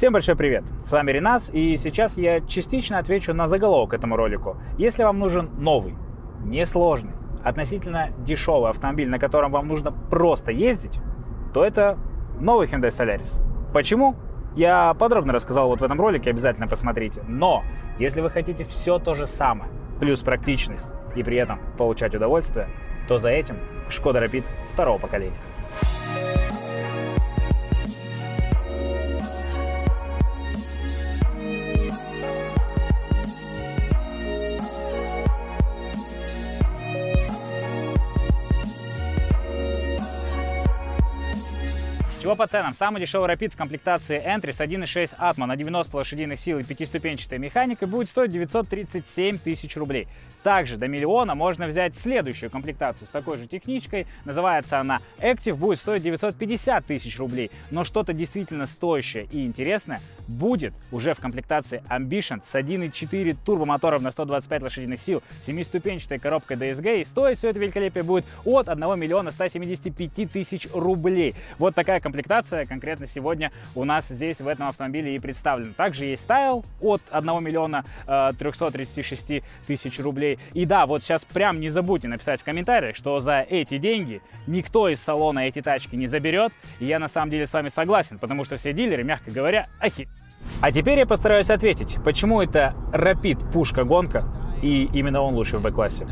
Всем большой привет! С вами Ренас, и сейчас я частично отвечу на заголовок этому ролику. Если вам нужен новый, несложный, относительно дешевый автомобиль, на котором вам нужно просто ездить, то это новый Hyundai Solaris. Почему? Я подробно рассказал вот в этом ролике, обязательно посмотрите. Но, если вы хотите все то же самое, плюс практичность, и при этом получать удовольствие, то за этим Шкода Rapid второго поколения. Чего по ценам? Самый дешевый Rapid в комплектации Entry с 1.6 Atmo на 90 лошадиных сил и пятиступенчатой механикой будет стоить 937 тысяч рублей. Также до миллиона можно взять следующую комплектацию с такой же техничкой. Называется она Active, будет стоить 950 тысяч рублей. Но что-то действительно стоящее и интересное будет уже в комплектации Ambition с 1.4 турбомотором на 125 лошадиных сил, 7-ступенчатой коробкой DSG. И стоить все это великолепие будет от 1 миллиона 175 тысяч рублей. Вот такая комплектация комплектация конкретно сегодня у нас здесь в этом автомобиле и представлена. Также есть стайл от 1 миллиона 336 э, тысяч рублей. И да, вот сейчас прям не забудьте написать в комментариях, что за эти деньги никто из салона эти тачки не заберет. И я на самом деле с вами согласен, потому что все дилеры, мягко говоря, ахи. А теперь я постараюсь ответить, почему это Rapid пушка-гонка и именно он лучший в Б-классе.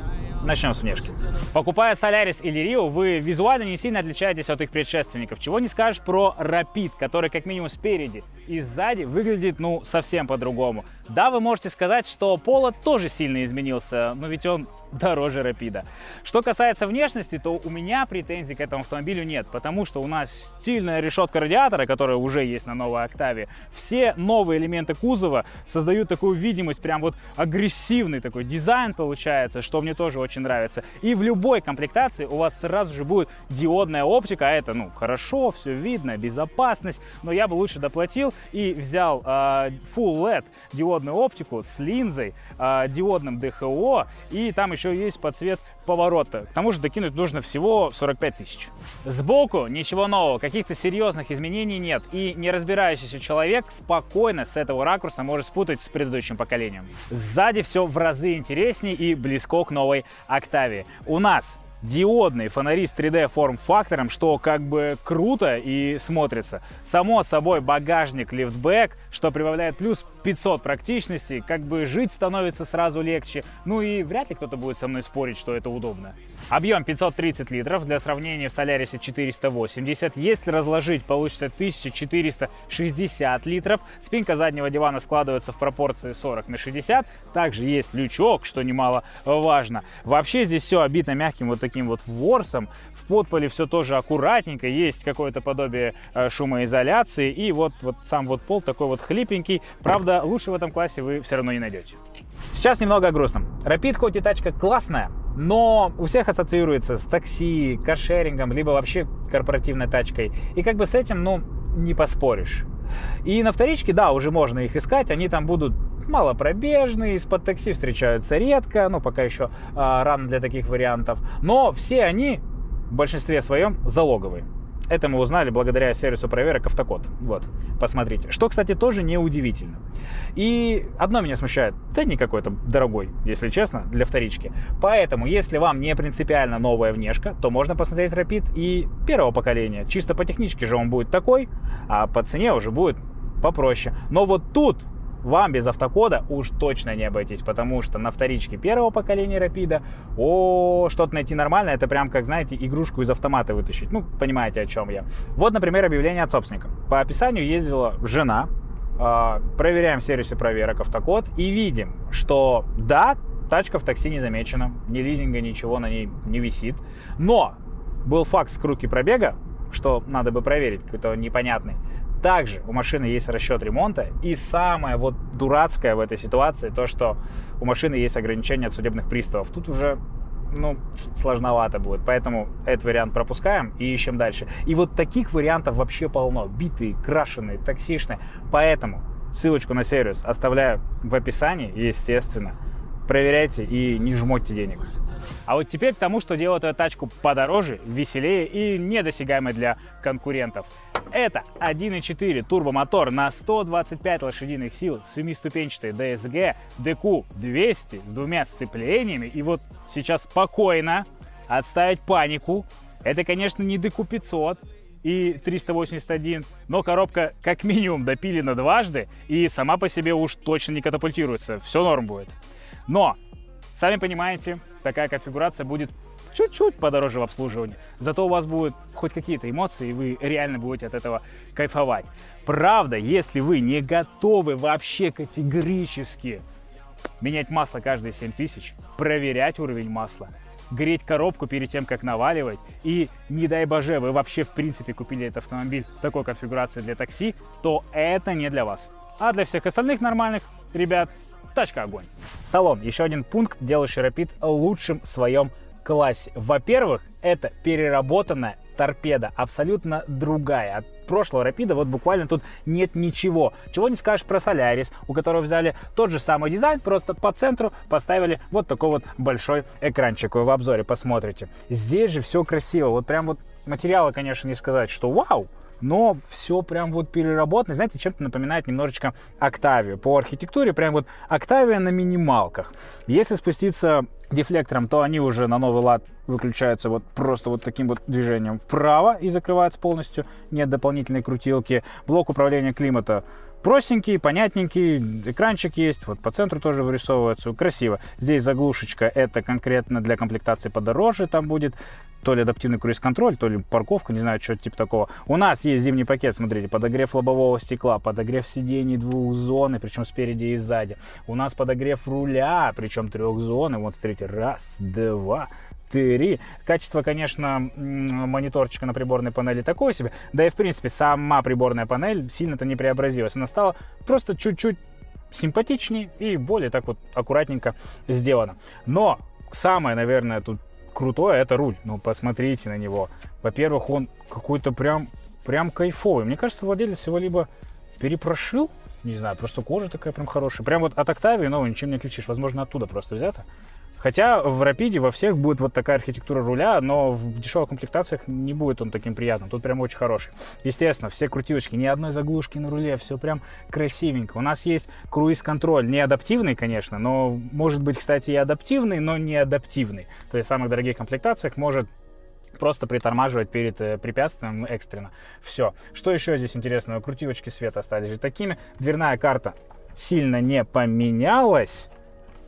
Начнем с внешки. Покупая Solaris или Rio, вы визуально не сильно отличаетесь от их предшественников. Чего не скажешь про Rapid, который как минимум спереди и сзади выглядит, ну, совсем по-другому. Да, вы можете сказать, что Поло тоже сильно изменился, но ведь он дороже Рапида. Что касается внешности, то у меня претензий к этому автомобилю нет, потому что у нас стильная решетка радиатора, которая уже есть на новой Октаве. Все новые элементы кузова создают такую видимость, прям вот агрессивный такой дизайн получается, что мне тоже очень нравится. И в любой комплектации у вас сразу же будет диодная оптика, а это, ну, хорошо, все видно, безопасность, но я бы лучше доплатил и взял э, Full LED диодную оптику с линзой, э, диодным ДХО, и там еще есть подсвет поворота. К тому же докинуть нужно всего 45 тысяч. Сбоку ничего нового, каких-то серьезных изменений нет. И не разбирающийся человек спокойно с этого ракурса может спутать с предыдущим поколением. Сзади все в разы интереснее и близко к новой Октавии. У нас диодные фонари с 3D форм-фактором, что как бы круто и смотрится. Само собой багажник лифтбэк, что прибавляет плюс 500 практичности, как бы жить становится сразу легче. Ну и вряд ли кто-то будет со мной спорить, что это удобно. Объем 530 литров, для сравнения в Солярисе 480. Если разложить, получится 1460 литров. Спинка заднего дивана складывается в пропорции 40 на 60. Также есть лючок, что немало важно. Вообще здесь все обито мягким вот таким вот ворсом. В подполе все тоже аккуратненько, есть какое-то подобие э, шумоизоляции. И вот, вот сам вот пол такой вот хлипенький. Правда, лучше в этом классе вы все равно не найдете. Сейчас немного о грустном. Rapid хоть и тачка классная, но у всех ассоциируется с такси, каршерингом, либо вообще корпоративной тачкой. И как бы с этим, ну, не поспоришь. И на вторичке, да, уже можно их искать, они там будут малопробежные, из-под такси встречаются редко, ну, пока еще а, рано для таких вариантов. Но все они в большинстве своем залоговые. Это мы узнали благодаря сервису проверок Автокод. Вот, посмотрите. Что, кстати, тоже неудивительно. И одно меня смущает. Ценник какой-то дорогой, если честно, для вторички. Поэтому, если вам не принципиально новая внешка, то можно посмотреть Rapid и первого поколения. Чисто по техничке же он будет такой, а по цене уже будет попроще. Но вот тут вам без автокода уж точно не обойтись, потому что на вторичке первого поколения Рапида, о, что-то найти нормально, это прям как, знаете, игрушку из автомата вытащить. Ну, понимаете, о чем я. Вот, например, объявление от собственника. По описанию ездила жена, э, проверяем в сервисе проверок автокод и видим, что да, тачка в такси не замечена, ни лизинга, ничего на ней не висит, но был факт скрутки пробега, что надо бы проверить, какой-то непонятный. Также у машины есть расчет ремонта. И самое вот дурацкое в этой ситуации, то, что у машины есть ограничения от судебных приставов. Тут уже ну, сложновато будет. Поэтому этот вариант пропускаем и ищем дальше. И вот таких вариантов вообще полно. Битые, крашеные, таксишные. Поэтому ссылочку на сервис оставляю в описании, естественно. Проверяйте и не жмотьте денег. А вот теперь к тому, что делает эту тачку подороже, веселее и недосягаемой для конкурентов. Это 1.4 турбомотор на 125 лошадиных сил, семиступенчатый DSG DQ200 с двумя сцеплениями. И вот сейчас спокойно отставить панику. Это, конечно, не DQ500 и 381, но коробка как минимум допилена дважды и сама по себе уж точно не катапультируется. Все норм будет. Но Сами понимаете, такая конфигурация будет чуть-чуть подороже в обслуживании. Зато у вас будут хоть какие-то эмоции, и вы реально будете от этого кайфовать. Правда, если вы не готовы вообще категорически менять масло каждые 7 тысяч, проверять уровень масла, греть коробку перед тем, как наваливать, и не дай боже, вы вообще в принципе купили этот автомобиль в такой конфигурации для такси, то это не для вас. А для всех остальных нормальных ребят тачка огонь. Салон. Еще один пункт, делающий Rapid лучшим в своем классе. Во-первых, это переработанная торпеда, абсолютно другая. От прошлого Рапида вот буквально тут нет ничего. Чего не скажешь про Солярис, у которого взяли тот же самый дизайн, просто по центру поставили вот такой вот большой экранчик. Вы в обзоре посмотрите. Здесь же все красиво. Вот прям вот материалы, конечно, не сказать, что вау, но все прям вот переработано. Знаете, чем-то напоминает немножечко Октавию. По архитектуре прям вот Октавия на минималках. Если спуститься дефлектором, то они уже на новый лад выключаются вот просто вот таким вот движением вправо и закрываются полностью. Нет дополнительной крутилки. Блок управления климата простенький, понятненький, экранчик есть, вот по центру тоже вырисовывается, красиво. Здесь заглушечка, это конкретно для комплектации подороже, там будет то ли адаптивный круиз-контроль, то ли парковка, не знаю, что-то типа такого. У нас есть зимний пакет, смотрите, подогрев лобового стекла, подогрев сидений двух зон, причем спереди и сзади. У нас подогрев руля, причем трех зон, вот смотрите, раз, два, три. Качество, конечно, мониторчика на приборной панели такое себе. Да и, в принципе, сама приборная панель сильно-то не преобразилась. Она стала просто чуть-чуть симпатичнее и более так вот аккуратненько сделана. Но самое, наверное, тут крутое это руль. Ну, посмотрите на него. Во-первых, он какой-то прям, прям кайфовый. Мне кажется, владелец его либо перепрошил, не знаю, просто кожа такая прям хорошая. Прям вот от Октавии, но ничем не отличишь. Возможно, оттуда просто взято. Хотя в Рапиде во всех будет вот такая архитектура руля, но в дешевых комплектациях не будет он таким приятным. Тут прям очень хороший. Естественно, все крутилочки, ни одной заглушки на руле, все прям красивенько. У нас есть круиз-контроль, не адаптивный, конечно, но может быть, кстати, и адаптивный, но не адаптивный. То есть в самых дорогих комплектациях может просто притормаживать перед э, препятствием экстренно. Все. Что еще здесь интересного? Крутилочки света остались же такими. Дверная карта сильно не поменялась.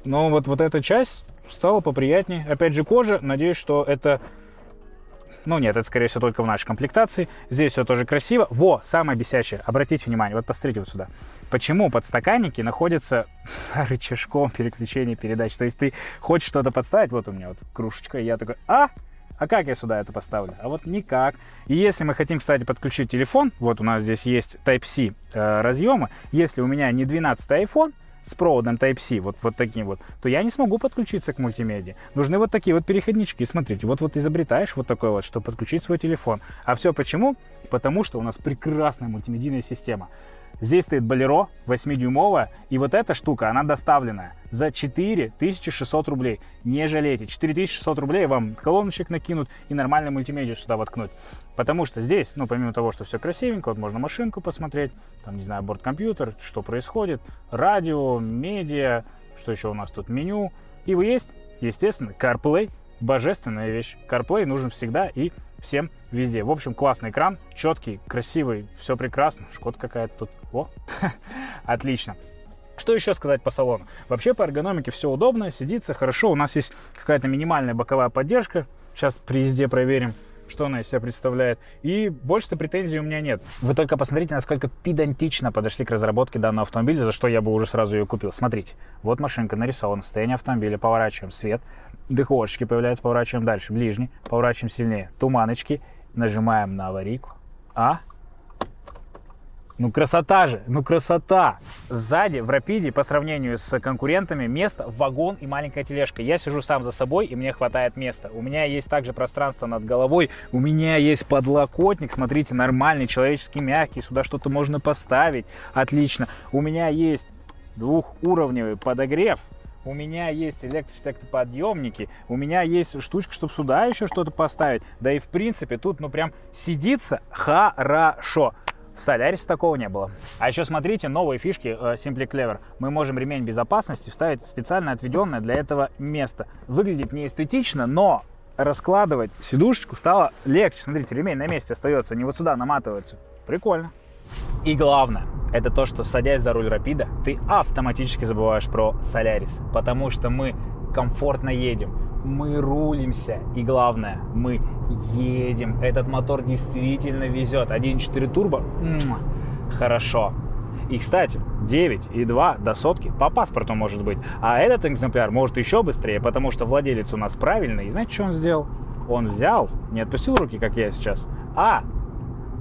Но вот, вот эта часть стало поприятнее. Опять же кожа, надеюсь, что это... Ну нет, это скорее всего только в нашей комплектации. Здесь все тоже красиво. Во, самое бесящее, обратите внимание, вот посмотрите вот сюда. Почему подстаканники находятся с рычажком переключения передач? То есть ты хочешь что-то подставить, вот у меня вот кружечка, и я такой, а, а как я сюда это поставлю? А вот никак. И если мы хотим, кстати, подключить телефон, вот у нас здесь есть Type-C э, разъемы, если у меня не 12 iPhone, с проводом Type-C, вот, вот таким вот, то я не смогу подключиться к мультимедиа. Нужны вот такие вот переходнички. Смотрите, вот, вот изобретаешь вот такой вот, чтобы подключить свой телефон. А все почему? Потому что у нас прекрасная мультимедийная система. Здесь стоит Болеро 8-дюймовая, и вот эта штука, она доставленная за 4600 рублей. Не жалейте, 4600 рублей вам колоночек накинут и нормальную мультимедию сюда воткнуть. Потому что здесь, ну, помимо того, что все красивенько, вот можно машинку посмотреть, там, не знаю, борт-компьютер, что происходит, радио, медиа, что еще у нас тут, меню. И вы есть, естественно, CarPlay, божественная вещь. CarPlay нужен всегда и всем везде. В общем, классный экран, четкий, красивый, все прекрасно. Шкода какая-то тут. О, отлично. Что еще сказать по салону? Вообще по эргономике все удобно, сидится хорошо. У нас есть какая-то минимальная боковая поддержка. Сейчас при езде проверим, что она из себя представляет. И больше-то претензий у меня нет. Вы только посмотрите, насколько педантично подошли к разработке данного автомобиля, за что я бы уже сразу ее купил. Смотрите, вот машинка нарисована, состояние автомобиля, поворачиваем свет, дыховочки появляются, поворачиваем дальше, ближний, поворачиваем сильнее, туманочки, нажимаем на аварийку. А? Ну красота же, ну красота. Сзади в Рапиде по сравнению с конкурентами место, вагон и маленькая тележка. Я сижу сам за собой и мне хватает места. У меня есть также пространство над головой, у меня есть подлокотник, смотрите, нормальный, человеческий, мягкий, сюда что-то можно поставить, отлично. У меня есть двухуровневый подогрев, у меня есть электростеклоподъемники, у меня есть штучка, чтобы сюда еще что-то поставить. Да и в принципе тут ну прям сидится хорошо. В Солярисе такого не было. А еще смотрите, новые фишки э, Simply Clever. Мы можем ремень безопасности вставить специально отведенное для этого место. Выглядит не эстетично, но раскладывать сидушечку стало легче. Смотрите, ремень на месте остается, не вот сюда наматывается. Прикольно. И главное, это то, что садясь за руль Рапида, ты автоматически забываешь про Солярис, потому что мы комфортно едем, мы рулимся, и главное, мы едем. Этот мотор действительно везет. 1.4 турбо, хорошо. И, кстати, 9 и 2 до сотки по паспорту может быть. А этот экземпляр может еще быстрее, потому что владелец у нас правильный. И знаете, что он сделал? Он взял, не отпустил руки, как я сейчас, а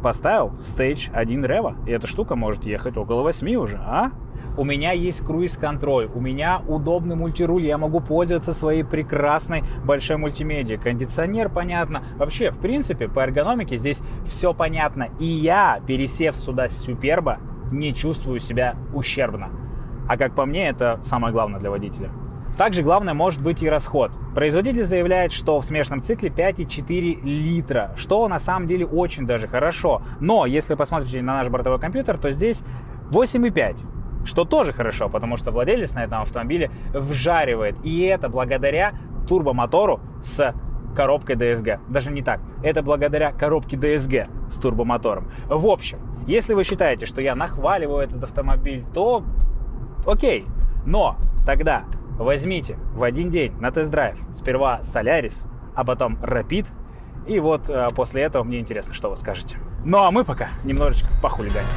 поставил Stage 1 Revo, и эта штука может ехать около 8 уже, а? У меня есть круиз-контроль, у меня удобный мультируль, я могу пользоваться своей прекрасной большой мультимедией. Кондиционер, понятно. Вообще, в принципе, по эргономике здесь все понятно. И я, пересев сюда с Суперба, не чувствую себя ущербно. А как по мне, это самое главное для водителя. Также главное может быть и расход. Производитель заявляет, что в смешанном цикле 5,4 литра, что на самом деле очень даже хорошо. Но если посмотрите на наш бортовой компьютер, то здесь 8,5 что тоже хорошо, потому что владелец на этом автомобиле вжаривает. И это благодаря турбомотору с коробкой DSG. Даже не так. Это благодаря коробке DSG с турбомотором. В общем, если вы считаете, что я нахваливаю этот автомобиль, то окей. Но тогда возьмите в один день на тест-драйв сперва Solaris, а потом Rapid, и вот э, после этого мне интересно, что вы скажете. Ну а мы пока немножечко похулиганим.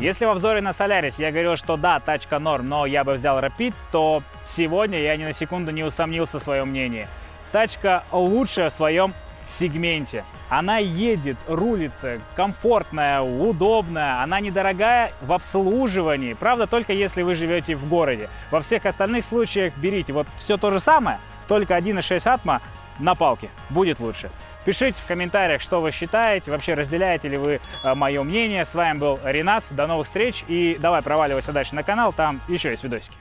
Если в обзоре на Solaris я говорил, что да, тачка норм, но я бы взял Rapid, то сегодня я ни на секунду не усомнился в своем мнении. Тачка лучшая в своем сегменте. Она едет, рулится, комфортная, удобная, она недорогая в обслуживании. Правда, только если вы живете в городе. Во всех остальных случаях берите вот все то же самое, только 1.6 атма на палке. Будет лучше. Пишите в комментариях, что вы считаете, вообще разделяете ли вы э, мое мнение. С вами был Ренас, до новых встреч и давай проваливайся дальше на канал, там еще есть видосики.